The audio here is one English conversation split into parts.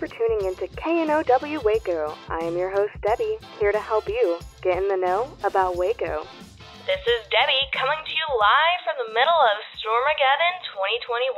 For tuning into KNOW Waco. I am your host, Debbie, here to help you get in the know about Waco. This is Debbie coming to you live from the middle of Stormageddon 2021.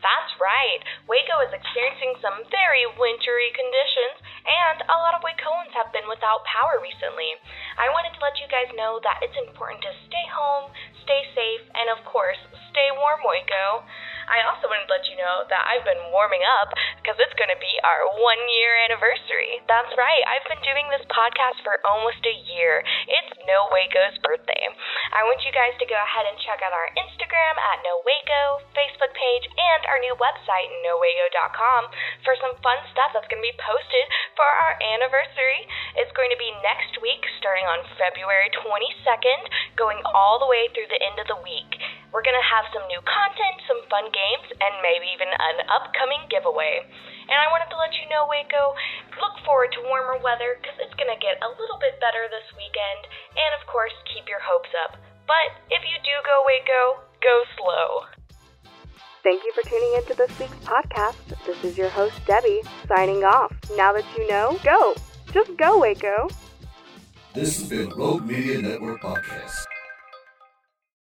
That's right, Waco is experiencing some very wintry conditions, and a lot of Wacoans have been without power recently. I wanted to let you guys know that it's important to stay home, stay safe, and of course, stay warm, Waco. I also wanted to let you know that I've been warming up because it's going to be our one year anniversary. That's right, I've been doing this podcast for almost a year. It's KNOW Waco's birthday. I want you guys to go ahead and check out our Instagram at KNOW Waco, Facebook page, and our new website, nowaco.com, for some fun stuff that's going to be posted for our anniversary. It's going to be next week, starting on February 22nd, going all the way through the end of the week. We're going to have some new content, some fun games, and maybe even an upcoming giveaway. And I wanted to let you know, Waco, look forward to warmer weather because it's going to get a little bit better this weekend. And of course, keep your hopes up. But if you do go Waco, go slow. Thank you for tuning into this week's podcast. This is your host, Debbie, signing off. Now that you know, go. Just go, Waco. This has been a Rogue Media Network podcast.